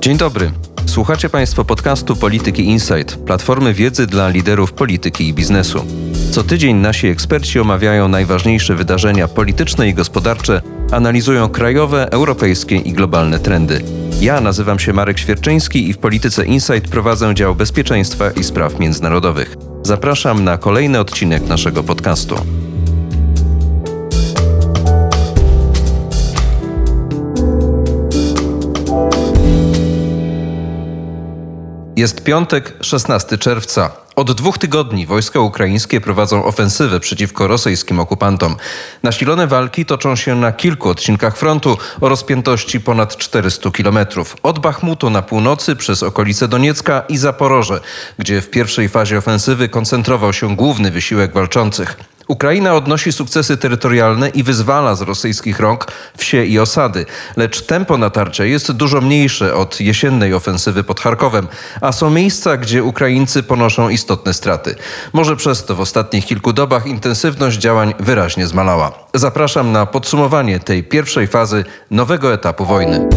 Dzień dobry. Słuchacie Państwo podcastu Polityki Insight, platformy wiedzy dla liderów polityki i biznesu. Co tydzień nasi eksperci omawiają najważniejsze wydarzenia polityczne i gospodarcze, analizują krajowe, europejskie i globalne trendy. Ja nazywam się Marek Świerczyński i w Polityce Insight prowadzę dział bezpieczeństwa i spraw międzynarodowych. Zapraszam na kolejny odcinek naszego podcastu. Jest piątek, 16 czerwca. Od dwóch tygodni wojska ukraińskie prowadzą ofensywę przeciwko rosyjskim okupantom. Nasilone walki toczą się na kilku odcinkach frontu o rozpiętości ponad 400 kilometrów. Od Bachmutu na północy przez okolice Doniecka i Zaporoże, gdzie w pierwszej fazie ofensywy koncentrował się główny wysiłek walczących. Ukraina odnosi sukcesy terytorialne i wyzwala z rosyjskich rąk wsie i osady, lecz tempo natarcia jest dużo mniejsze od jesiennej ofensywy pod Charkowem, a są miejsca, gdzie Ukraińcy ponoszą istotne straty. Może przez to w ostatnich kilku dobach intensywność działań wyraźnie zmalała. Zapraszam na podsumowanie tej pierwszej fazy nowego etapu wojny.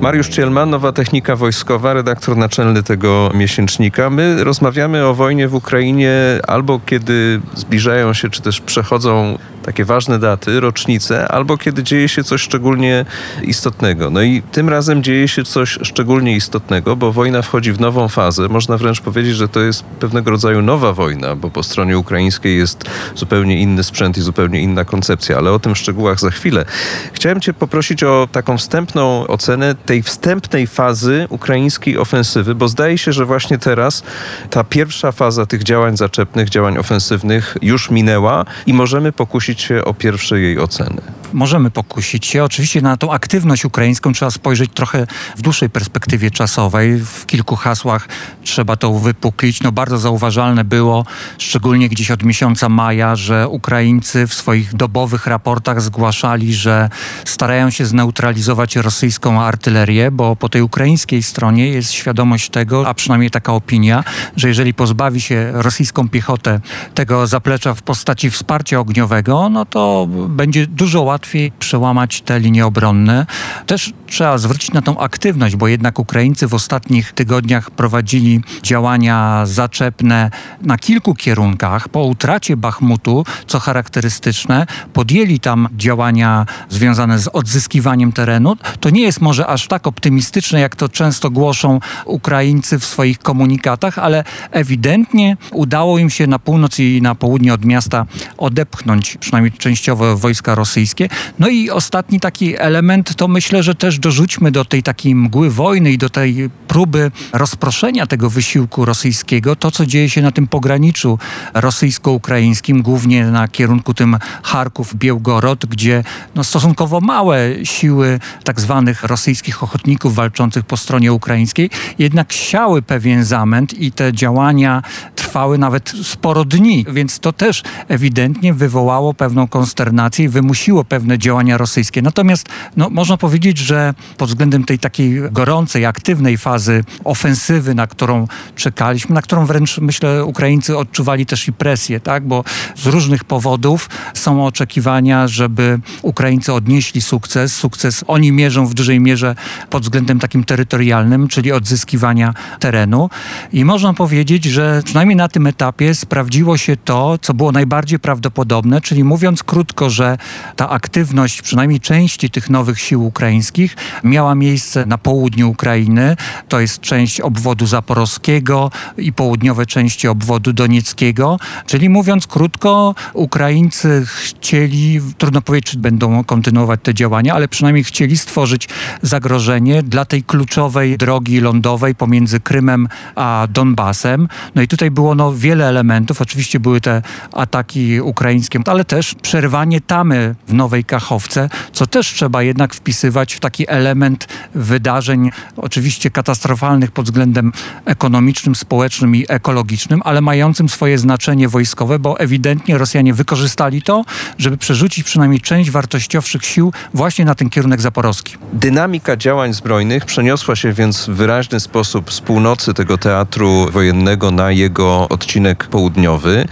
Mariusz Cielman, Nowa Technika Wojskowa, redaktor naczelny tego miesięcznika. My rozmawiamy o wojnie w Ukrainie albo kiedy zbliżają się, czy też przechodzą takie ważne daty, rocznice, albo kiedy dzieje się coś szczególnie istotnego. No i tym razem dzieje się coś szczególnie istotnego, bo wojna wchodzi w nową fazę. Można wręcz powiedzieć, że to jest pewnego rodzaju nowa wojna, bo po stronie ukraińskiej jest zupełnie inny sprzęt i zupełnie inna koncepcja, ale o tym w szczegółach za chwilę. Chciałem Cię poprosić o taką wstępną ocenę tej wstępnej fazy ukraińskiej ofensywy, bo zdaje się, że właśnie teraz ta pierwsza faza tych działań zaczepnych, działań ofensywnych już minęła i możemy pokusić o pierwsze jej oceny. Możemy pokusić się. Oczywiście na tą aktywność ukraińską trzeba spojrzeć trochę w dłuższej perspektywie czasowej. W kilku hasłach trzeba to wypuklić. No bardzo zauważalne było, szczególnie gdzieś od miesiąca maja, że Ukraińcy w swoich dobowych raportach zgłaszali, że starają się zneutralizować rosyjską artylerię, bo po tej ukraińskiej stronie jest świadomość tego, a przynajmniej taka opinia, że jeżeli pozbawi się rosyjską piechotę tego zaplecza w postaci wsparcia ogniowego, no to będzie dużo łatwiej przełamać te linie obronne. Też trzeba zwrócić na tą aktywność, bo jednak Ukraińcy w ostatnich tygodniach prowadzili działania zaczepne na kilku kierunkach. Po utracie Bachmutu, co charakterystyczne, podjęli tam działania związane z odzyskiwaniem terenu. To nie jest może aż tak optymistyczne, jak to często głoszą Ukraińcy w swoich komunikatach, ale ewidentnie udało im się na północ i na południe od miasta odepchnąć przynajmniej częściowo wojska rosyjskie. No i ostatni taki element to myślę, że też dorzućmy do tej takiej mgły wojny i do tej próby rozproszenia tego wysiłku rosyjskiego to, co dzieje się na tym pograniczu rosyjsko-ukraińskim, głównie na kierunku tym Charków, Białgorod, gdzie no, stosunkowo małe siły tak zwanych rosyjskich ochotników walczących po stronie ukraińskiej jednak siały pewien zamęt i te działania trwały nawet sporo dni, więc to też ewidentnie wywołało pewną konsternację i wymusiło pewne działania rosyjskie. Natomiast no, można powiedzieć, że pod względem tej takiej gorącej, aktywnej fazy ofensywy, na którą czekaliśmy, na którą wręcz myślę Ukraińcy odczuwali też i presję, tak? bo z różnych powodów są oczekiwania, żeby Ukraińcy odnieśli sukces. Sukces oni mierzą w dużej mierze pod względem takim terytorialnym, czyli odzyskiwania terenu. I można powiedzieć, że przynajmniej na tym etapie sprawdziło się to, co było najbardziej prawdopodobne, czyli mówiąc krótko, że ta aktywność przynajmniej części tych nowych sił ukraińskich miała miejsce na południu Ukrainy. To jest część obwodu zaporowskiego i południowe części obwodu donieckiego. Czyli mówiąc krótko, Ukraińcy chcieli, trudno powiedzieć, czy będą kontynuować te działania, ale przynajmniej chcieli stworzyć zagrożenie dla tej kluczowej drogi lądowej pomiędzy Krymem a Donbasem. No i tutaj było no, wiele elementów. Oczywiście były te ataki ukraińskie, ale też przerwanie tamy w Nowej Kachowce, co też trzeba jednak wpisywać w taki element wydarzeń, oczywiście katastrofalnych pod względem ekonomicznym, społecznym i ekologicznym, ale mającym swoje znaczenie wojskowe, bo ewidentnie Rosjanie wykorzystali to, żeby przerzucić przynajmniej część wartościowszych sił właśnie na ten kierunek zaporowski. Dynamika działań zbrojnych przeniosła się więc w wyraźny sposób z północy tego teatru wojennego na jego odcinek południowy,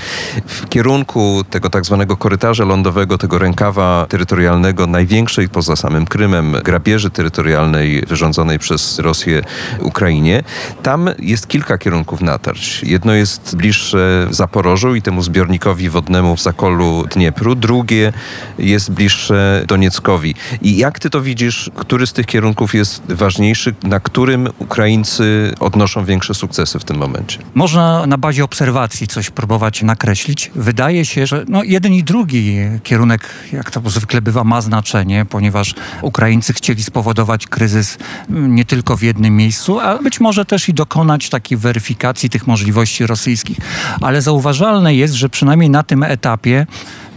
w kierunku tego tak zwanego korytarza lądowego, tego rękawa terytorialnego, największej poza samym Krymem grabieży terytorialnej wyrządzonej przez Rosję Ukrainie. Tam jest kilka kierunków natarć. Jedno jest bliższe Zaporożu i temu zbiornikowi wodnemu w zakolu Dniepru, drugie jest bliższe Donieckowi. I jak ty to widzisz, który z tych kierunków jest ważniejszy, na którym Ukraińcy odnoszą większe sukcesy w tym momencie? Można na bazie obserwacji coś próbować nakreślić. Wydaje się, że no jeden i drugi kierunek, jak to zwykle bywa, ma znaczenie, ponieważ Ukraińcy chcieli spowodować kryzys mm, nie tylko w jednym miejscu, a być może też i dokonać takiej weryfikacji tych możliwości rosyjskich. Ale zauważalne jest, że przynajmniej na tym etapie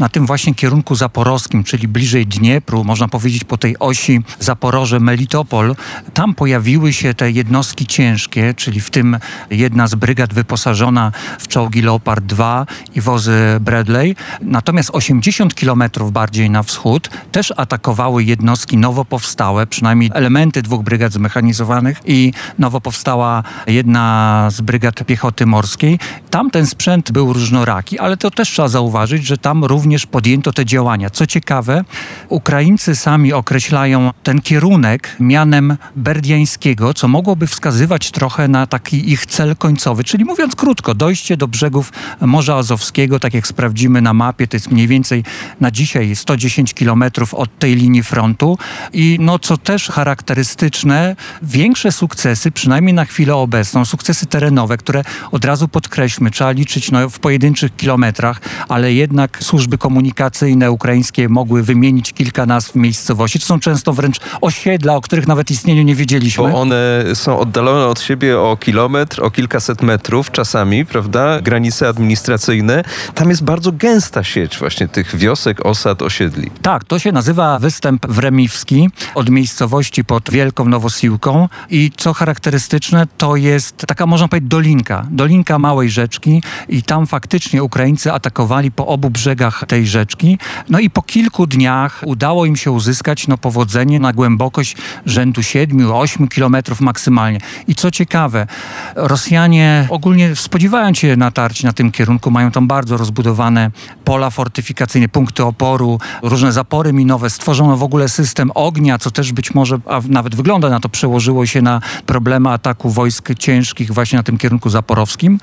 na tym właśnie kierunku zaporowskim, czyli bliżej Dniepru, można powiedzieć po tej osi Zaporoże-Melitopol, tam pojawiły się te jednostki ciężkie, czyli w tym jedna z brygad wyposażona w czołgi Leopard 2 i wozy Bradley. Natomiast 80 kilometrów bardziej na wschód też atakowały jednostki nowo powstałe, przynajmniej elementy dwóch brygad zmechanizowanych i nowo powstała jedna z brygad piechoty morskiej. Tam ten sprzęt był różnoraki, ale to też trzeba zauważyć, że tam również również podjęto te działania. Co ciekawe, Ukraińcy sami określają ten kierunek mianem berdiańskiego, co mogłoby wskazywać trochę na taki ich cel końcowy, czyli mówiąc krótko, dojście do brzegów Morza Azowskiego, tak jak sprawdzimy na mapie, to jest mniej więcej na dzisiaj 110 kilometrów od tej linii frontu i no co też charakterystyczne, większe sukcesy, przynajmniej na chwilę obecną, sukcesy terenowe, które od razu podkreślmy, trzeba liczyć no, w pojedynczych kilometrach, ale jednak służby komunikacyjne ukraińskie mogły wymienić kilka nazw miejscowości. To są często wręcz osiedla, o których nawet istnieniu nie wiedzieliśmy. Bo one są oddalone od siebie o kilometr, o kilkaset metrów czasami, prawda? Granice administracyjne. Tam jest bardzo gęsta sieć właśnie tych wiosek, osad, osiedli. Tak, to się nazywa występ wremiwski od miejscowości pod Wielką Nowosiłką i co charakterystyczne, to jest taka, można powiedzieć, dolinka. Dolinka małej rzeczki i tam faktycznie Ukraińcy atakowali po obu brzegach tej rzeczki. No i po kilku dniach udało im się uzyskać no, powodzenie na głębokość rzędu 7-8 kilometrów maksymalnie. I co ciekawe, Rosjanie ogólnie spodziewając się natarć na tym kierunku, mają tam bardzo rozbudowane pola fortyfikacyjne, punkty oporu, różne zapory minowe. Stworzono w ogóle system ognia, co też być może, a nawet wygląda na to, przełożyło się na problemy ataku wojsk ciężkich właśnie na tym kierunku zaporowskim.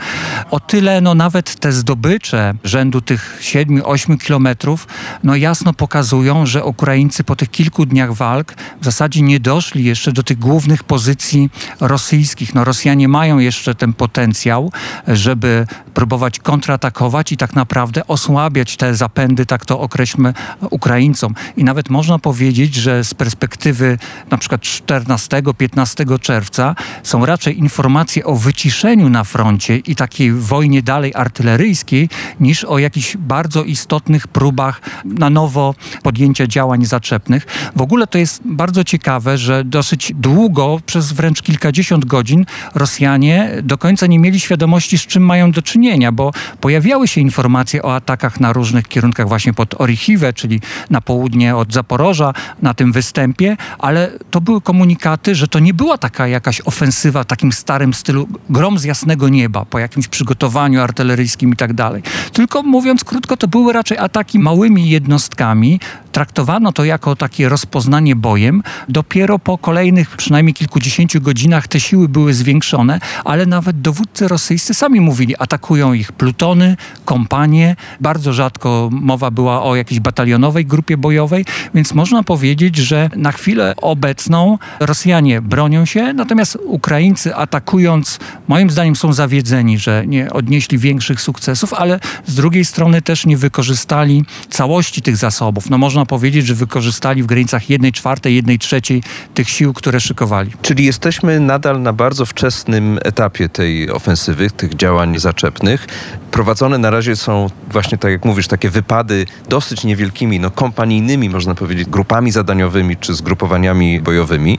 O tyle no, nawet te zdobycze rzędu tych 7-8 kilometrów, no jasno pokazują, że Ukraińcy po tych kilku dniach walk w zasadzie nie doszli jeszcze do tych głównych pozycji rosyjskich. No Rosjanie mają jeszcze ten potencjał, żeby próbować kontratakować i tak naprawdę osłabiać te zapędy, tak to określmy, Ukraińcom. I nawet można powiedzieć, że z perspektywy na przykład 14-15 czerwca są raczej informacje o wyciszeniu na froncie i takiej wojnie dalej artyleryjskiej, niż o jakichś bardzo istotnych próbach na nowo podjęcia działań zaczepnych. W ogóle to jest bardzo ciekawe, że dosyć długo, przez wręcz kilkadziesiąt godzin, Rosjanie do końca nie mieli świadomości, z czym mają do czynienia, bo pojawiały się informacje o atakach na różnych kierunkach, właśnie pod Orichiwę, czyli na południe od Zaporoża, na tym występie, ale to były komunikaty, że to nie była taka jakaś ofensywa w takim starym stylu, grom z jasnego nieba, po jakimś przygotowaniu artyleryjskim i tak dalej. Tylko mówiąc krótko, to były raczej ataki małymi jednostkami. Traktowano to jako takie rozpoznanie bojem. Dopiero po kolejnych przynajmniej kilkudziesięciu godzinach te siły były zwiększone, ale nawet dowódcy rosyjscy sami mówili, atakują ich plutony, kompanie. Bardzo rzadko mowa była o jakiejś batalionowej grupie bojowej, więc można powiedzieć, że na chwilę obecną Rosjanie bronią się, natomiast Ukraińcy atakując, moim zdaniem są zawiedzeni, że nie odnieśli większych sukcesów, ale z drugiej strony też nie wykorzystują wykorzystali całości tych zasobów. No można powiedzieć, że wykorzystali w granicach 1 czwartej, 1 trzeciej tych sił, które szykowali. Czyli jesteśmy nadal na bardzo wczesnym etapie tej ofensywy, tych działań zaczepnych. Prowadzone na razie są właśnie, tak jak mówisz, takie wypady dosyć niewielkimi, no kompanijnymi, można powiedzieć, grupami zadaniowymi czy zgrupowaniami bojowymi.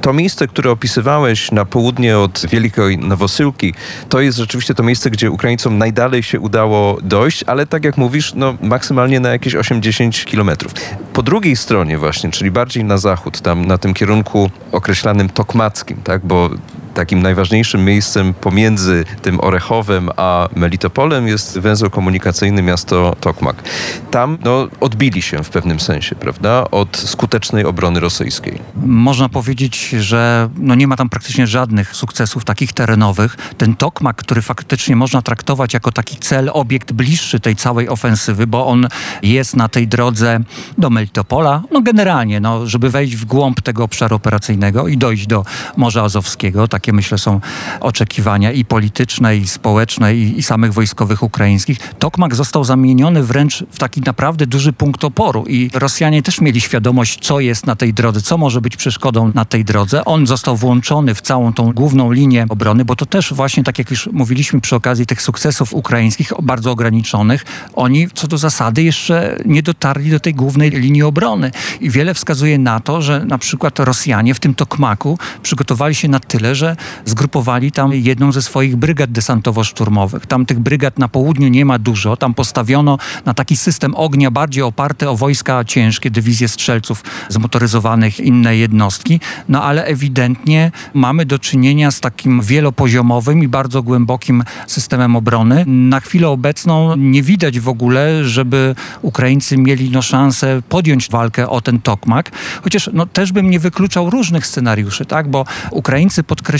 To miejsce, które opisywałeś na południe od Wielkiej Nowosyłki, to jest rzeczywiście to miejsce, gdzie Ukraińcom najdalej się udało dojść, ale tak jak mówisz, no maksymalnie na jakieś 80 kilometrów. Po drugiej stronie właśnie, czyli bardziej na zachód, tam na tym kierunku określanym tokmackim, tak, bo takim najważniejszym miejscem pomiędzy tym Orechowem a Melitopolem jest węzeł komunikacyjny miasto Tokmak. Tam no, odbili się w pewnym sensie, prawda, od skutecznej obrony rosyjskiej. Można powiedzieć, że no, nie ma tam praktycznie żadnych sukcesów takich terenowych. Ten Tokmak, który faktycznie można traktować jako taki cel, obiekt bliższy tej całej ofensywy, bo on jest na tej drodze do Melitopola, no generalnie, no, żeby wejść w głąb tego obszaru operacyjnego i dojść do Morza Azowskiego, takie myślę są oczekiwania i polityczne, i społeczne, i, i samych wojskowych ukraińskich. Tokmak został zamieniony wręcz w taki naprawdę duży punkt oporu i Rosjanie też mieli świadomość, co jest na tej drodze, co może być przeszkodą na tej drodze. On został włączony w całą tą główną linię obrony, bo to też właśnie, tak jak już mówiliśmy przy okazji tych sukcesów ukraińskich, bardzo ograniczonych, oni co do zasady jeszcze nie dotarli do tej głównej linii obrony. I wiele wskazuje na to, że na przykład Rosjanie w tym Tokmaku przygotowali się na tyle, że zgrupowali tam jedną ze swoich brygad desantowo-szturmowych. Tam tych brygad na południu nie ma dużo. Tam postawiono na taki system ognia bardziej oparty o wojska ciężkie, dywizje strzelców zmotoryzowanych, inne jednostki. No ale ewidentnie mamy do czynienia z takim wielopoziomowym i bardzo głębokim systemem obrony. Na chwilę obecną nie widać w ogóle, żeby Ukraińcy mieli no, szansę podjąć walkę o ten Tokmak. Chociaż no, też bym nie wykluczał różnych scenariuszy, tak? bo Ukraińcy podkreślają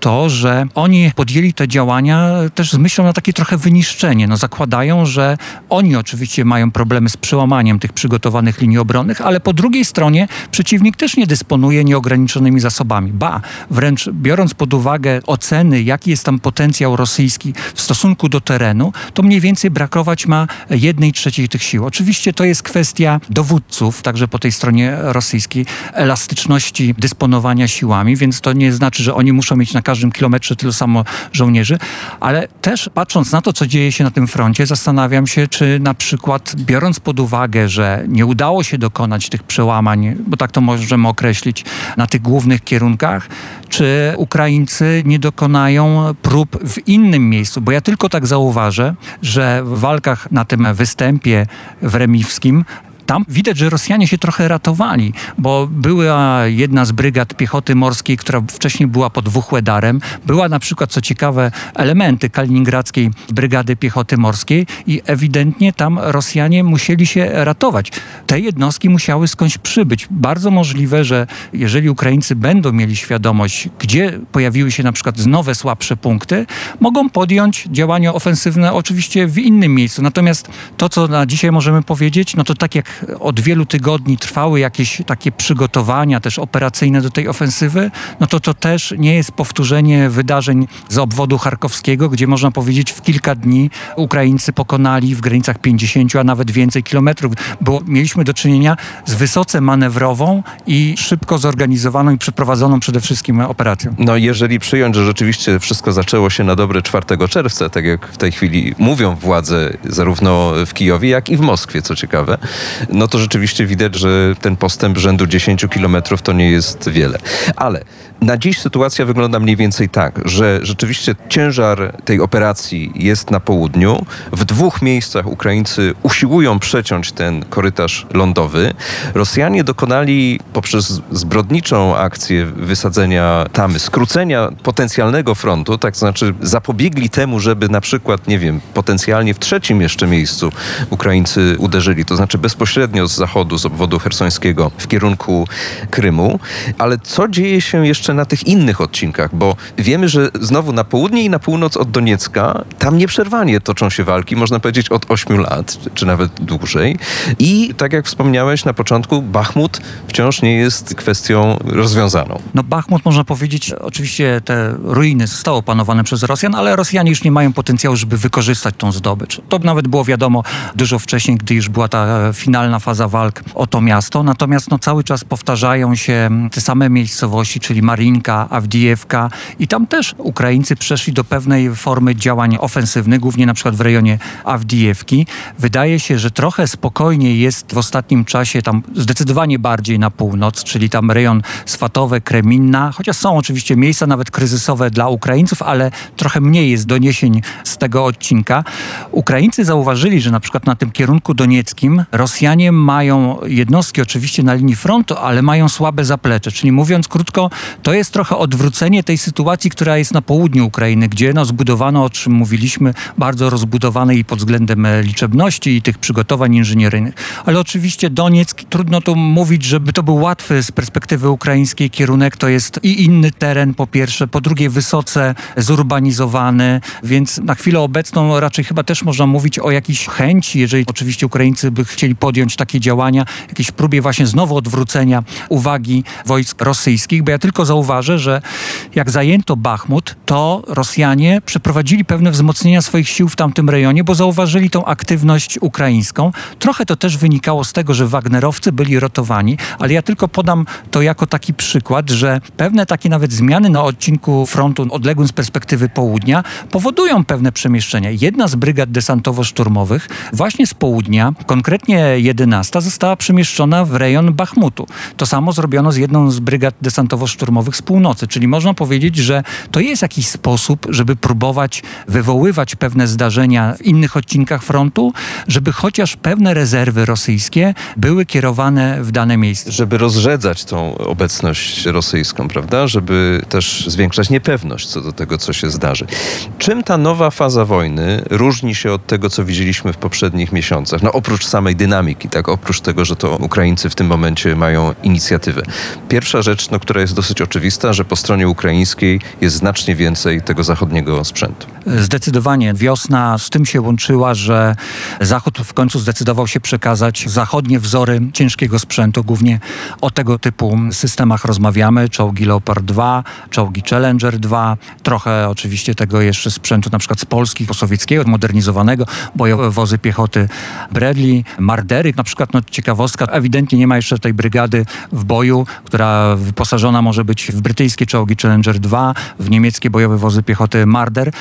to, że oni podjęli te działania też z myślą na takie trochę wyniszczenie. No, zakładają, że oni oczywiście mają problemy z przełamaniem tych przygotowanych linii obronnych, ale po drugiej stronie przeciwnik też nie dysponuje nieograniczonymi zasobami. Ba, wręcz biorąc pod uwagę oceny, jaki jest tam potencjał rosyjski w stosunku do terenu, to mniej więcej brakować ma jednej trzeciej tych sił. Oczywiście to jest kwestia dowódców, także po tej stronie rosyjskiej, elastyczności dysponowania siłami, więc to nie znaczy, że oni muszą mieć na każdym kilometrze tyle samo żołnierzy, ale też patrząc na to, co dzieje się na tym froncie, zastanawiam się, czy na przykład biorąc pod uwagę, że nie udało się dokonać tych przełamań, bo tak to możemy określić, na tych głównych kierunkach, czy Ukraińcy nie dokonają prób w innym miejscu, bo ja tylko tak zauważę, że w walkach na tym występie w Remiwskim tam widać, że Rosjanie się trochę ratowali, bo była jedna z brygad piechoty morskiej, która wcześniej była pod Wuchłedarem. Była na przykład, co ciekawe, elementy kaliningradzkiej brygady piechoty morskiej i ewidentnie tam Rosjanie musieli się ratować. Te jednostki musiały skądś przybyć. Bardzo możliwe, że jeżeli Ukraińcy będą mieli świadomość, gdzie pojawiły się na przykład nowe, słabsze punkty, mogą podjąć działania ofensywne oczywiście w innym miejscu. Natomiast to, co na dzisiaj możemy powiedzieć, no to tak jak od wielu tygodni trwały jakieś takie przygotowania też operacyjne do tej ofensywy, no to to też nie jest powtórzenie wydarzeń z obwodu charkowskiego, gdzie można powiedzieć w kilka dni Ukraińcy pokonali w granicach 50, a nawet więcej kilometrów, bo mieliśmy do czynienia z wysoce manewrową i szybko zorganizowaną i przeprowadzoną przede wszystkim operacją. No jeżeli przyjąć, że rzeczywiście wszystko zaczęło się na dobre 4 czerwca, tak jak w tej chwili mówią władze zarówno w Kijowie, jak i w Moskwie, co ciekawe, no to rzeczywiście widać, że ten postęp rzędu 10 kilometrów to nie jest wiele. Ale na dziś sytuacja wygląda mniej więcej tak, że rzeczywiście ciężar tej operacji jest na południu. W dwóch miejscach Ukraińcy usiłują przeciąć ten korytarz lądowy. Rosjanie dokonali poprzez zbrodniczą akcję wysadzenia tamy, skrócenia potencjalnego frontu, tak to znaczy zapobiegli temu, żeby na przykład, nie wiem, potencjalnie w trzecim jeszcze miejscu Ukraińcy uderzyli, to znaczy bezpośrednio bezpośrednio z zachodu, z obwodu hersońskiego w kierunku Krymu. Ale co dzieje się jeszcze na tych innych odcinkach? Bo wiemy, że znowu na południe i na północ od Doniecka tam nieprzerwanie toczą się walki, można powiedzieć od 8 lat, czy nawet dłużej. I tak jak wspomniałeś na początku, Bachmut wciąż nie jest kwestią rozwiązaną. No Bachmut można powiedzieć, oczywiście te ruiny zostały opanowane przez Rosjan, ale Rosjanie już nie mają potencjału, żeby wykorzystać tą zdobycz. To nawet było wiadomo dużo wcześniej, gdy już była ta finalna faza walk o to miasto. Natomiast no, cały czas powtarzają się te same miejscowości, czyli Marinka, Awdijewka i tam też Ukraińcy przeszli do pewnej formy działań ofensywnych, głównie na przykład w rejonie Awdijewki. Wydaje się, że trochę spokojniej jest w ostatnim czasie tam zdecydowanie bardziej na północ, czyli tam rejon Swatowe, Kreminna, chociaż są oczywiście miejsca nawet kryzysowe dla Ukraińców, ale trochę mniej jest doniesień z tego odcinka. Ukraińcy zauważyli, że na przykład na tym kierunku donieckim Rosjanie mają jednostki oczywiście na linii frontu, ale mają słabe zaplecze, czyli mówiąc krótko, to jest trochę odwrócenie tej sytuacji, która jest na południu Ukrainy, gdzie no, zbudowano, o czym mówiliśmy, bardzo rozbudowane i pod względem e, liczebności i tych przygotowań inżynieryjnych. Ale oczywiście Donieck, trudno tu mówić, żeby to był łatwy z perspektywy ukraińskiej kierunek, to jest i inny teren po pierwsze, po drugie wysoce zurbanizowany, więc na chwilę obecną raczej chyba też można mówić o jakiejś chęci, jeżeli oczywiście Ukraińcy by chcieli podjąć takie działania, jakiejś próbie właśnie znowu odwrócenia uwagi wojsk rosyjskich, bo ja tylko zauważę, że jak zajęto Bachmut, to Rosjanie przeprowadzili pewne wzmocnienia swoich sił w tamtym rejonie, bo zauważyli tą aktywność ukraińską. Trochę to też wynikało z tego, że Wagnerowcy byli rotowani, ale ja tylko podam to jako taki przykład, że pewne takie nawet zmiany na odcinku frontu odległym z perspektywy południa powodują pewne przemieszczenia. Jedna z brygad desantowo-szturmowych właśnie z południa, konkretnie 11, została przemieszczona w rejon Bachmutu. To samo zrobiono z jedną z brygad desantowo-szturmowych z północy, czyli można powiedzieć, że to jest jakiś sposób, żeby próbować wywoływać pewne zdarzenia w innych odcinkach frontu, żeby chociaż pewne rezerwy rosyjskie były kierowane w dane miejsce. Żeby rozrzedzać tą obecność rosyjską, prawda? Żeby też zwiększać niepewność co do tego, co się zdarzy. Czym ta nowa faza wojny różni się od tego, co widzieliśmy w poprzednich miesiącach? No oprócz samej dynamiki, tak? Oprócz tego, że to Ukraińcy w tym momencie mają inicjatywę. Pierwsza rzecz, no, która jest dosyć oczywista, że po stronie ukraińskiej jest znacznie więcej tego zachodniego sprzętu. Zdecydowanie wiosna z tym się łączyła, że Zachód w końcu zdecydował się przekazać zachodnie wzory ciężkiego sprzętu. Głównie o tego typu systemach rozmawiamy. Czołgi Leopard 2, czołgi Challenger 2, trochę oczywiście tego jeszcze sprzętu na przykład z Polski, sowieckiego, modernizowanego, bojowe wozy piechoty Bradley, Mardery. Na przykład no, ciekawostka, ewidentnie nie ma jeszcze tej brygady w boju, która wyposażona może być w brytyjskie czołgi Challenger 2, w niemieckie bojowe wozy piechoty Marder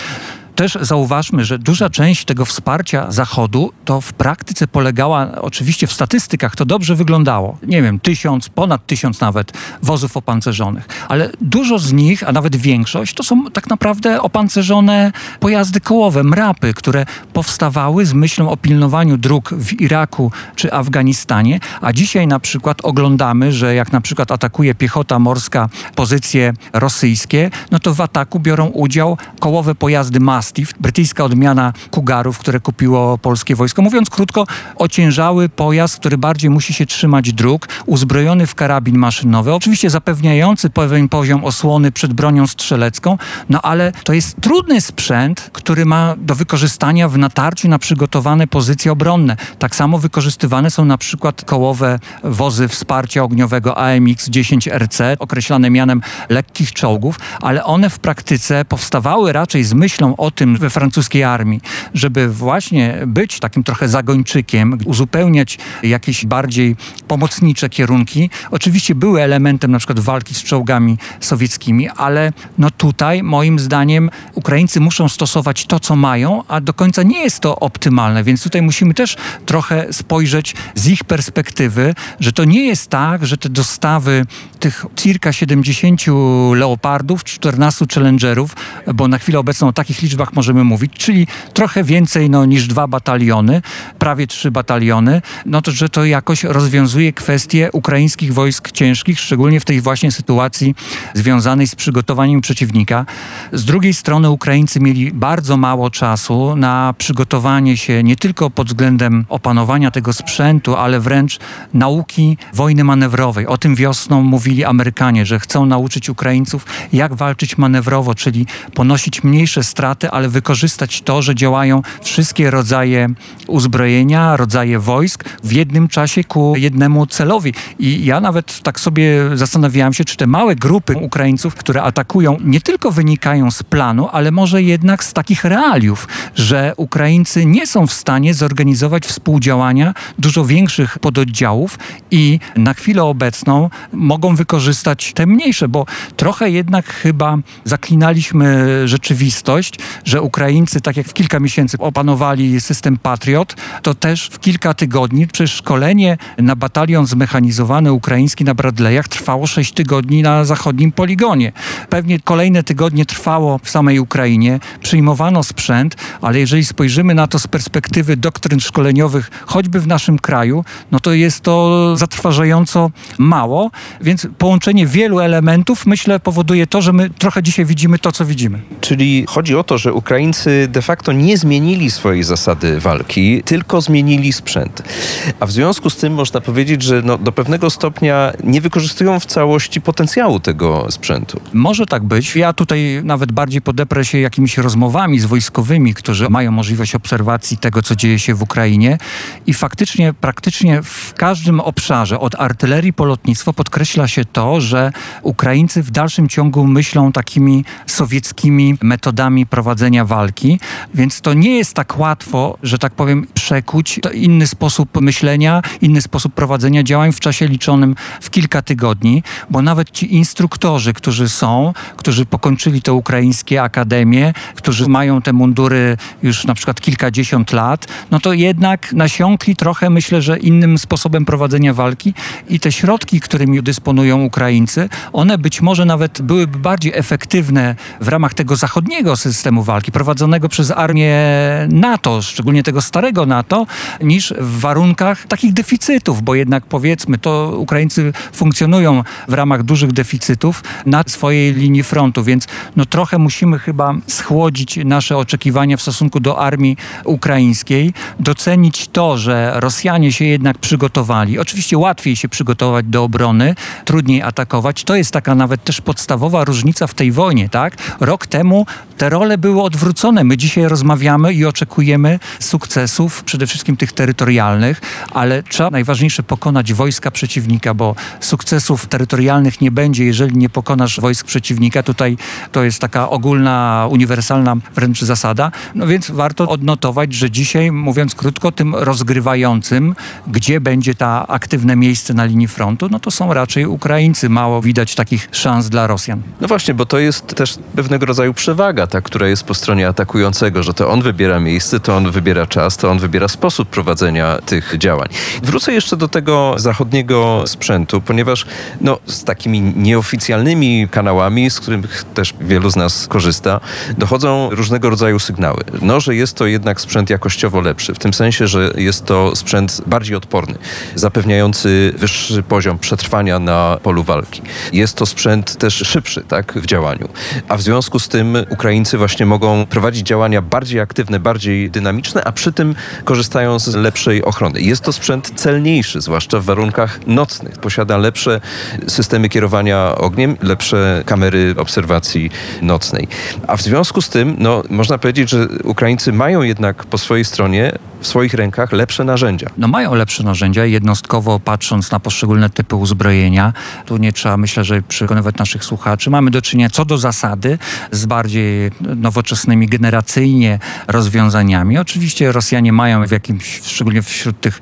też zauważmy, że duża część tego wsparcia Zachodu to w praktyce polegała, oczywiście w statystykach to dobrze wyglądało. Nie wiem, tysiąc, ponad tysiąc nawet wozów opancerzonych, ale dużo z nich, a nawet większość, to są tak naprawdę opancerzone pojazdy kołowe, mrapy, które powstawały z myślą o pilnowaniu dróg w Iraku czy Afganistanie, a dzisiaj na przykład oglądamy, że jak na przykład atakuje piechota morska pozycje rosyjskie, no to w ataku biorą udział kołowe pojazdy MAS, Mastiff, brytyjska odmiana Kugarów, które kupiło polskie wojsko. Mówiąc krótko, ociężały pojazd, który bardziej musi się trzymać dróg, uzbrojony w karabin maszynowy, oczywiście zapewniający pewien poziom osłony przed bronią strzelecką, no ale to jest trudny sprzęt, który ma do wykorzystania w natarciu na przygotowane pozycje obronne. Tak samo wykorzystywane są na przykład kołowe wozy wsparcia ogniowego AMX-10RC, określane mianem lekkich czołgów, ale one w praktyce powstawały raczej z myślą o tym we francuskiej armii, żeby właśnie być takim trochę zagończykiem, uzupełniać jakieś bardziej pomocnicze kierunki. Oczywiście były elementem na przykład walki z czołgami sowieckimi, ale no tutaj moim zdaniem Ukraińcy muszą stosować to, co mają, a do końca nie jest to optymalne, więc tutaj musimy też trochę spojrzeć z ich perspektywy, że to nie jest tak, że te dostawy tych circa 70 leopardów, 14 challengerów, bo na chwilę obecną o takich liczbach liczbach możemy mówić, czyli trochę więcej no, niż dwa bataliony, prawie trzy bataliony, no to, że to jakoś rozwiązuje kwestie ukraińskich wojsk ciężkich, szczególnie w tej właśnie sytuacji związanej z przygotowaniem przeciwnika. Z drugiej strony Ukraińcy mieli bardzo mało czasu na przygotowanie się nie tylko pod względem opanowania tego sprzętu, ale wręcz nauki wojny manewrowej. O tym wiosną mówili Amerykanie, że chcą nauczyć Ukraińców, jak walczyć manewrowo, czyli ponosić mniejsze straty, ale wykorzystać to, że działają wszystkie rodzaje uzbrojenia, rodzaje wojsk w jednym czasie ku jednemu celowi. I ja nawet tak sobie zastanawiałem się, czy te małe grupy Ukraińców, które atakują, nie tylko wynikają z planu, ale może jednak z takich realiów, że Ukraińcy nie są w stanie zorganizować współdziałania dużo większych pododdziałów i na chwilę obecną mogą wykorzystać te mniejsze, bo trochę jednak chyba zaklinaliśmy rzeczywistość, że Ukraińcy, tak jak w kilka miesięcy opanowali system Patriot, to też w kilka tygodni, przecież szkolenie na batalion zmechanizowany ukraiński na Bradleyach trwało 6 tygodni na zachodnim poligonie. Pewnie kolejne tygodnie trwało w samej Ukrainie, przyjmowano sprzęt, ale jeżeli spojrzymy na to z perspektywy doktryn szkoleniowych, choćby w naszym kraju, no to jest to zatrważająco mało, więc połączenie wielu elementów myślę powoduje to, że my trochę dzisiaj widzimy to, co widzimy. Czyli chodzi o to, że Ukraińcy de facto nie zmienili swojej zasady walki, tylko zmienili sprzęt. A w związku z tym można powiedzieć, że no, do pewnego stopnia nie wykorzystują w całości potencjału tego sprzętu. Może tak być. Ja tutaj nawet bardziej podeprę się jakimiś rozmowami z wojskowymi, którzy mają możliwość obserwacji tego, co dzieje się w Ukrainie i faktycznie, praktycznie w każdym obszarze, od artylerii po lotnictwo, podkreśla się to, że Ukraińcy w dalszym ciągu myślą takimi sowieckimi metodami prowadzenia walki, więc to nie jest tak łatwo, że tak powiem, przekuć inny sposób myślenia, inny sposób prowadzenia działań w czasie liczonym w kilka tygodni, bo nawet ci instruktorzy, którzy są, którzy pokończyli te ukraińskie akademie, którzy mają te mundury już na przykład kilkadziesiąt lat, no to jednak nasiąkli trochę, myślę, że innym sposobem prowadzenia walki i te środki, którymi dysponują Ukraińcy, one być może nawet byłyby bardziej efektywne w ramach tego zachodniego systemu walki, prowadzonego przez armię NATO, szczególnie tego starego NATO, niż w warunkach takich deficytów, bo jednak powiedzmy, to Ukraińcy funkcjonują w ramach dużych deficytów na swojej linii frontu, więc no trochę musimy chyba schłodzić nasze oczekiwania w stosunku do armii ukraińskiej, docenić to, że Rosjanie się jednak przygotowali. Oczywiście łatwiej się przygotować do obrony, trudniej atakować. To jest taka nawet też podstawowa różnica w tej wojnie, tak? Rok temu te role były odwrócone. My dzisiaj rozmawiamy i oczekujemy sukcesów, przede wszystkim tych terytorialnych, ale trzeba najważniejsze pokonać wojska przeciwnika, bo sukcesów terytorialnych nie będzie, jeżeli nie pokonasz wojsk przeciwnika. Tutaj to jest taka ogólna, uniwersalna wręcz zasada. No więc warto odnotować, że dzisiaj, mówiąc krótko, tym rozgrywającym, gdzie będzie ta aktywne miejsce na linii frontu, no to są raczej Ukraińcy. Mało widać takich szans dla Rosjan. No właśnie, bo to jest też pewnego rodzaju przewaga, ta, która jest po stronie atakującego, że to on wybiera miejsce, to on wybiera czas, to on wybiera sposób prowadzenia tych działań. Wrócę jeszcze do tego zachodniego sprzętu, ponieważ no, z takimi nieoficjalnymi kanałami, z których też wielu z nas korzysta, dochodzą różnego rodzaju sygnały. No, że jest to jednak sprzęt jakościowo lepszy, w tym sensie, że jest to sprzęt bardziej odporny, zapewniający wyższy poziom przetrwania na polu walki. Jest to sprzęt też szybszy tak, w działaniu. A w związku z tym Ukraińcy właśnie mogą prowadzić działania bardziej aktywne, bardziej dynamiczne, a przy tym korzystają z lepszej ochrony. Jest to sprzęt celniejszy, zwłaszcza w warunkach nocnych. Posiada lepsze systemy kierowania ogniem, lepsze kamery obserwacji nocnej. A w związku z tym, no, można powiedzieć, że Ukraińcy mają jednak po swojej stronie w swoich rękach lepsze narzędzia. No mają lepsze narzędzia, jednostkowo patrząc na poszczególne typy uzbrojenia. Tu nie trzeba, myślę, że przekonywać naszych słuchaczy. Mamy do czynienia co do zasady z bardziej nowoczesnymi generacyjnie rozwiązaniami. Oczywiście Rosjanie mają w jakimś, szczególnie wśród tych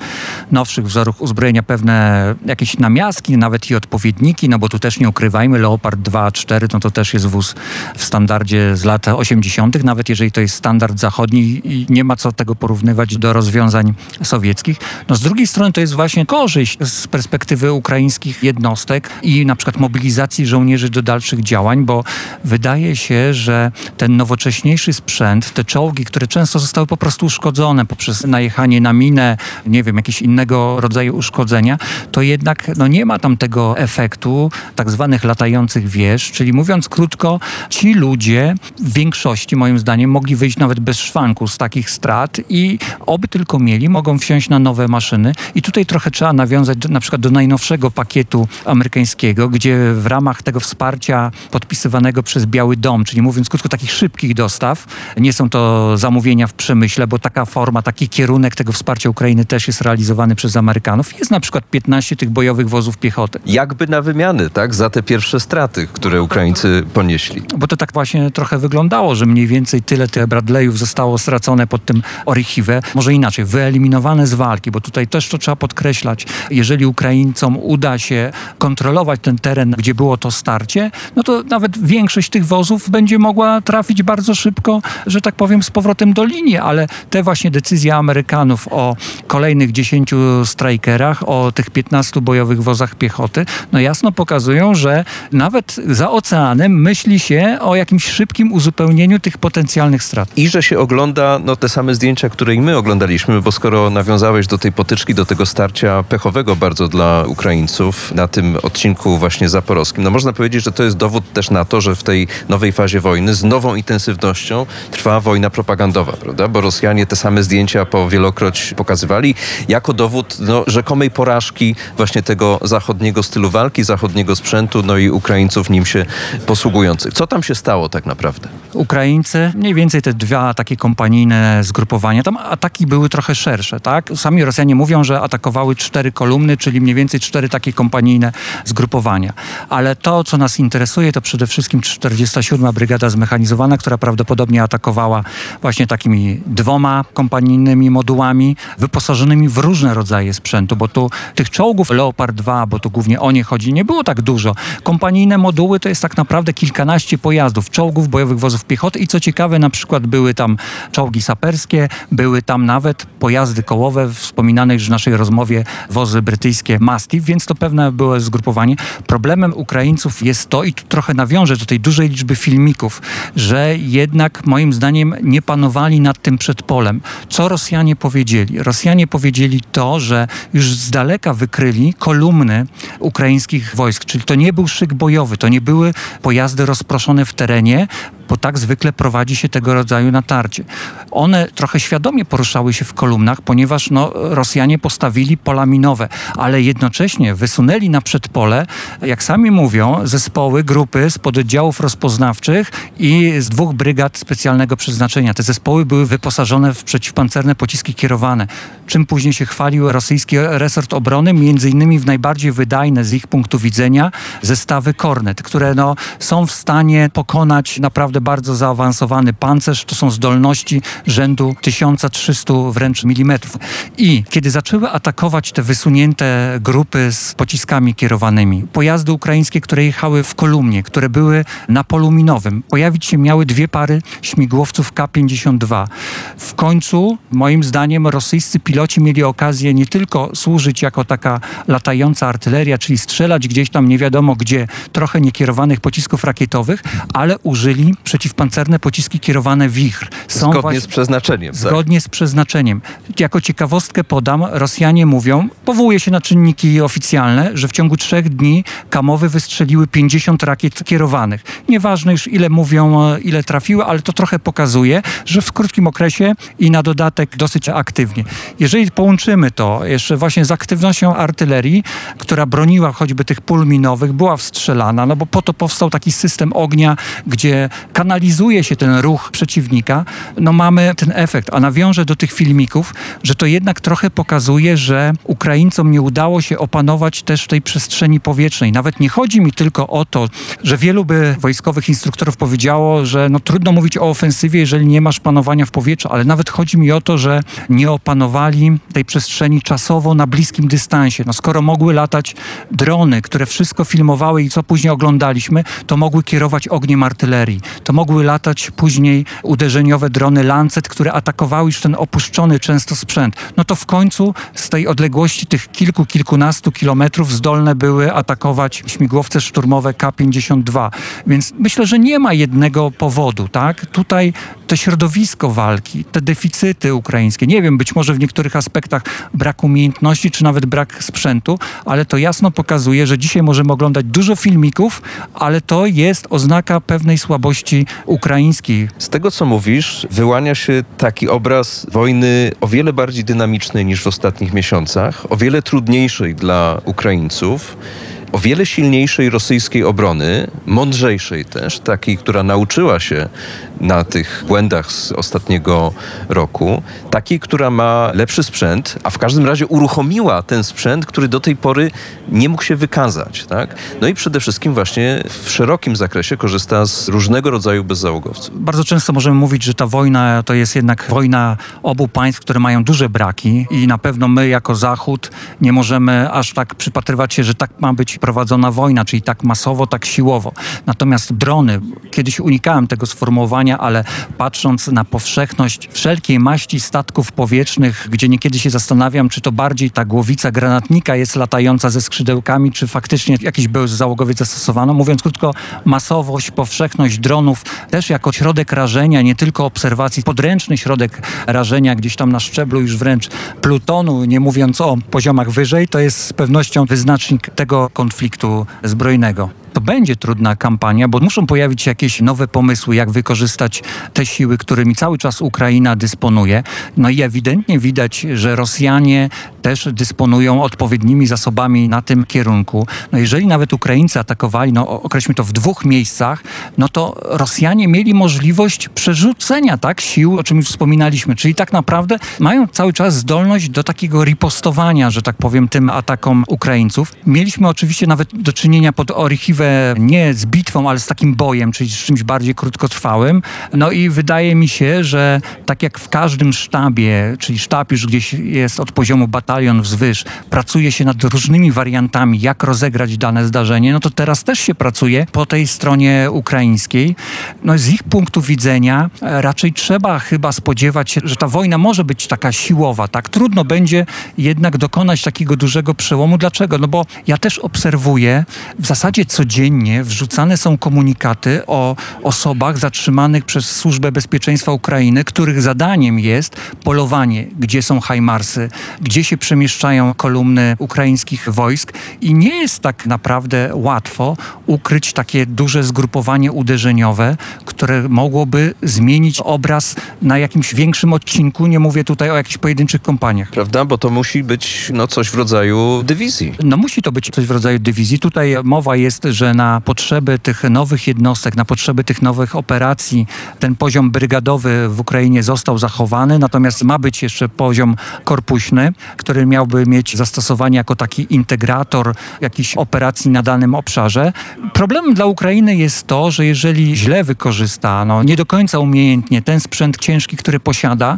nowszych wzorów uzbrojenia pewne jakieś namiastki, nawet i odpowiedniki, no bo tu też nie ukrywajmy, Leopard 2, 4, no to też jest wóz w standardzie z lat 80., nawet jeżeli to jest standard zachodni i nie ma co tego porównywać do rozwiązań sowieckich. No z drugiej strony to jest właśnie korzyść z perspektywy ukraińskich jednostek i na przykład mobilizacji żołnierzy do dalszych działań, bo wydaje się, że ten nowocześniejszy sprzęt, te czołgi, które często zostały po prostu uszkodzone poprzez najechanie na minę, nie wiem, jakieś innego rodzaju uszkodzenia, to jednak no, nie ma tam tego efektu tak zwanych latających wież, czyli mówiąc krótko, ci ludzie w większości moim zdaniem mogli wyjść nawet bez szwanku z takich strat i oby tylko mieli, mogą wsiąść na nowe maszyny i tutaj trochę trzeba nawiązać do, na przykład do najnowszego pakietu amerykańskiego, gdzie w ramach tego wsparcia podpisywanego przez Biały Dom, czyli mówiąc krótko takich szybkich dostaw, nie są to zamówienia w przemyśle, bo taka forma, taki kierunek tego wsparcia Ukrainy też jest realizowany przez Amerykanów. Jest na przykład 15 tych bojowych wozów piechoty. Jakby na wymiany, tak? Za te pierwsze straty, które Ukraińcy ponieśli. Bo to tak właśnie trochę wyglądało, że mniej więcej tyle tych Bradleyów zostało stracone pod tym Orichive. Może inaczej, wyeliminowane z walki, bo tutaj też to trzeba podkreślać. Jeżeli Ukraińcom uda się kontrolować ten teren, gdzie było to starcie, no to nawet większość tych wozów będzie mogła trafić bardzo szybko, że tak powiem, z powrotem do linii, ale te właśnie decyzje Amerykanów o kolejnych 10 strajkerach, o tych 15 bojowych wozach piechoty, no jasno pokazują, że nawet za oceanem myśli się o jakimś szybkim uzupełnieniu tych potencjalnych strat. I że się ogląda no, te same zdjęcia, które i my oglądaliśmy, bo skoro nawiązałeś do tej potyczki, do tego starcia pechowego bardzo dla Ukraińców na tym odcinku właśnie zaporowskim, no można powiedzieć, że to jest dowód też na to, że w tej nowej fazie wojny z nową intensywnością trwa wojna propagandowa, prawda? Bo Rosjanie te same zdjęcia po wielokroć pokazywali jako dowód no, rzekomej porażki właśnie tego zachodniego stylu walki, zachodniego sprzętu, no i Ukraińców nim się posługujących. Co tam się stało tak naprawdę? Ukraińcy, mniej więcej te dwa takie kompanijne zgrupowania, tam ataki były trochę szersze, tak? Sami Rosjanie mówią, że atakowały cztery kolumny, czyli mniej więcej cztery takie kompanijne zgrupowania. Ale to, co nas interesuje, to przede wszystkim 47. Brygada Zmechanizowana, która prawdopodobnie atakowała właśnie takimi dwoma kompanijnymi modułami, wyposażonymi w różne rodzaje sprzętu, bo tu tych czołgów Leopard 2, bo tu głównie o nie chodzi, nie było tak dużo. Kompanijne moduły to jest tak naprawdę kilkanaście pojazdów, czołgów, bojowych wozów piechoty i co ciekawe, na przykład były tam czołgi saperskie, były tam nawet pojazdy kołowe, wspominane już w naszej rozmowie wozy brytyjskie Mastiff, więc to pewne było zgrupowanie. Problemem Ukraińców jest to, i tu trochę nawiążę do tej dużej liczby filmików, że jednak moim zdaniem nie panowali nad tym przedpolem. Co Rosjanie powiedzieli? Rosjanie powiedzieli to, że już z daleka wykryli kolumny ukraińskich wojsk, czyli to nie był szyk bojowy, to nie były pojazdy rozproszone w terenie, bo tak zwykle prowadzi się tego rodzaju natarcie. One trochę świadomie poruszały się w kolumnach, ponieważ no, Rosjanie postawili pola minowe, ale jednocześnie wysunęli na przedpole, jak sami mówią, zespoły, grupy z pododdziałów rozpoznawczych i z dwóch brygad specjalnego przeznaczenia. Te zespoły były wyposażone w przeciwpancerne pociski kierowane, czym później się chwalił rosyjski resort obrony, między innymi w najbardziej wydajne z ich punktu widzenia zestawy Kornet, które no, są w stanie pokonać naprawdę bardzo zaawansowany pancerz. To są zdolności rzędu 1300 wręcz milimetrów. I kiedy zaczęły atakować te wysunięte grupy z pociskami kierowanymi, pojazdy ukraińskie, które jechały w kolumnie, które były na polu minowym, pojawić się miały dwie pary śmigłowców K-52. W końcu, moim zdaniem, rosyjscy piloci mieli okazję nie tylko służyć jako taka latająca artyleria, czyli strzelać gdzieś tam nie wiadomo gdzie, trochę niekierowanych pocisków rakietowych, ale użyli przeciwpancerne pociski kierowane wichr. Są zgodnie właśnie, z przeznaczeniem. Tak. Zgodnie tak. z przeznaczeniem. Jako ciekawostkę podam, Rosjanie mówią, powołuje się na czynniki oficjalne, że w ciągu trzech dni Kamowy wystrzeliły 50 rakiet kierowanych. Nieważne już ile mówią, ile trafiły, ale to trochę pokazuje, że w krótkim okresie i na dodatek dosyć aktywnie. Jeżeli połączymy to jeszcze właśnie z aktywnością artylerii, która broniła choćby tych pól minowych, była wstrzelana, no bo po to powstał taki system ognia, gdzie kanalizuje się ten ruch przeciwnika, no mamy ten efekt. A nawiążę do tych filmików, że to jednak trochę pokazuje, że Ukraińcom nie udało się opanować też tej przestrzeni powietrznej. Nawet nie chodzi mi tylko o to, że wielu by wojskowych instruktorów powiedziało, że no trudno mówić o ofensywie, jeżeli nie masz panowania w powietrzu, ale nawet chodzi mi o to, że nie opanowali tej przestrzeni czasowo na bliskim dystansie. No skoro mogły latać drony, które wszystko filmowały i co później oglądaliśmy, to mogły kierować ogniem artylerii to mogły latać później uderzeniowe drony Lancet, które atakowały już ten opór opuszczony często sprzęt, no to w końcu z tej odległości tych kilku, kilkunastu kilometrów zdolne były atakować śmigłowce szturmowe K-52. Więc myślę, że nie ma jednego powodu, tak? Tutaj to środowisko walki, te deficyty ukraińskie, nie wiem, być może w niektórych aspektach brak umiejętności, czy nawet brak sprzętu, ale to jasno pokazuje, że dzisiaj możemy oglądać dużo filmików, ale to jest oznaka pewnej słabości ukraińskiej. Z tego, co mówisz, wyłania się taki obraz wojny o wiele bardziej dynamicznej niż w ostatnich miesiącach, o wiele trudniejszej dla Ukraińców o wiele silniejszej rosyjskiej obrony, mądrzejszej też, takiej, która nauczyła się na tych błędach z ostatniego roku, takiej, która ma lepszy sprzęt, a w każdym razie uruchomiła ten sprzęt, który do tej pory nie mógł się wykazać. Tak? No i przede wszystkim właśnie w szerokim zakresie korzysta z różnego rodzaju bezzałogowców. Bardzo często możemy mówić, że ta wojna to jest jednak wojna obu państw, które mają duże braki i na pewno my jako Zachód nie możemy aż tak przypatrywać się, że tak ma być prowadzona wojna, czyli tak masowo, tak siłowo. Natomiast drony, kiedyś unikałem tego sformułowania, ale patrząc na powszechność wszelkiej maści statków powietrznych, gdzie niekiedy się zastanawiam, czy to bardziej ta głowica granatnika jest latająca ze skrzydełkami, czy faktycznie jakiś był załogowiec zastosowano. Mówiąc krótko, masowość, powszechność dronów też jako środek rażenia, nie tylko obserwacji, podręczny środek rażenia gdzieś tam na szczeblu już wręcz plutonu, nie mówiąc o poziomach wyżej, to jest z pewnością wyznacznik tego konfliktu konfliktu zbrojnego to będzie trudna kampania, bo muszą pojawić się jakieś nowe pomysły, jak wykorzystać te siły, którymi cały czas Ukraina dysponuje. No i ewidentnie widać, że Rosjanie też dysponują odpowiednimi zasobami na tym kierunku. No jeżeli nawet Ukraińcy atakowali, no określmy to w dwóch miejscach, no to Rosjanie mieli możliwość przerzucenia tak sił, o czym już wspominaliśmy, czyli tak naprawdę mają cały czas zdolność do takiego ripostowania, że tak powiem, tym atakom Ukraińców. Mieliśmy oczywiście nawet do czynienia pod Orichive nie z bitwą, ale z takim bojem, czyli z czymś bardziej krótkotrwałym. No i wydaje mi się, że tak jak w każdym sztabie, czyli sztab już gdzieś jest od poziomu batalion wzwyż, pracuje się nad różnymi wariantami, jak rozegrać dane zdarzenie, no to teraz też się pracuje po tej stronie ukraińskiej. No z ich punktu widzenia e, raczej trzeba chyba spodziewać się, że ta wojna może być taka siłowa, tak? Trudno będzie jednak dokonać takiego dużego przełomu. Dlaczego? No bo ja też obserwuję w zasadzie codziennie codziennie wrzucane są komunikaty o osobach zatrzymanych przez Służbę Bezpieczeństwa Ukrainy, których zadaniem jest polowanie, gdzie są hajmarsy, gdzie się przemieszczają kolumny ukraińskich wojsk i nie jest tak naprawdę łatwo ukryć takie duże zgrupowanie uderzeniowe, które mogłoby zmienić obraz na jakimś większym odcinku. Nie mówię tutaj o jakichś pojedynczych kompaniach. Prawda, bo to musi być no, coś w rodzaju dywizji. No musi to być coś w rodzaju dywizji. Tutaj mowa jest, że że na potrzeby tych nowych jednostek, na potrzeby tych nowych operacji ten poziom brygadowy w Ukrainie został zachowany, natomiast ma być jeszcze poziom korpuśny, który miałby mieć zastosowanie jako taki integrator jakichś operacji na danym obszarze. Problemem dla Ukrainy jest to, że jeżeli źle wykorzysta, no, nie do końca umiejętnie ten sprzęt ciężki, który posiada,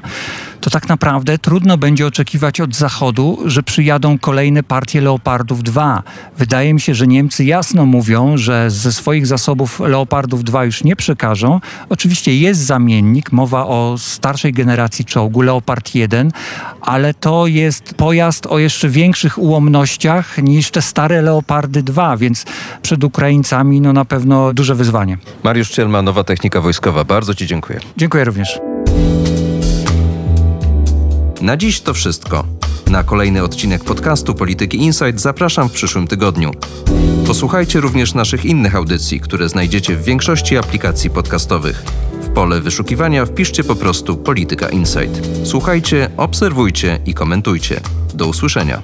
to tak naprawdę trudno będzie oczekiwać od Zachodu, że przyjadą kolejne partie Leopardów 2. Wydaje mi się, że Niemcy jasno mówią, że ze swoich zasobów Leopardów 2 już nie przekażą. Oczywiście jest zamiennik, mowa o starszej generacji czołgu, Leopard 1, ale to jest pojazd o jeszcze większych ułomnościach niż te stare Leopardy 2, więc przed Ukraińcami no na pewno duże wyzwanie. Mariusz Cielma, Nowa Technika Wojskowa. Bardzo Ci dziękuję. Dziękuję również. Na dziś to wszystko. Na kolejny odcinek podcastu Polityki Insight zapraszam w przyszłym tygodniu. Posłuchajcie również naszych innych audycji, które znajdziecie w większości aplikacji podcastowych. W pole wyszukiwania wpiszcie po prostu Polityka Insight. Słuchajcie, obserwujcie i komentujcie. Do usłyszenia.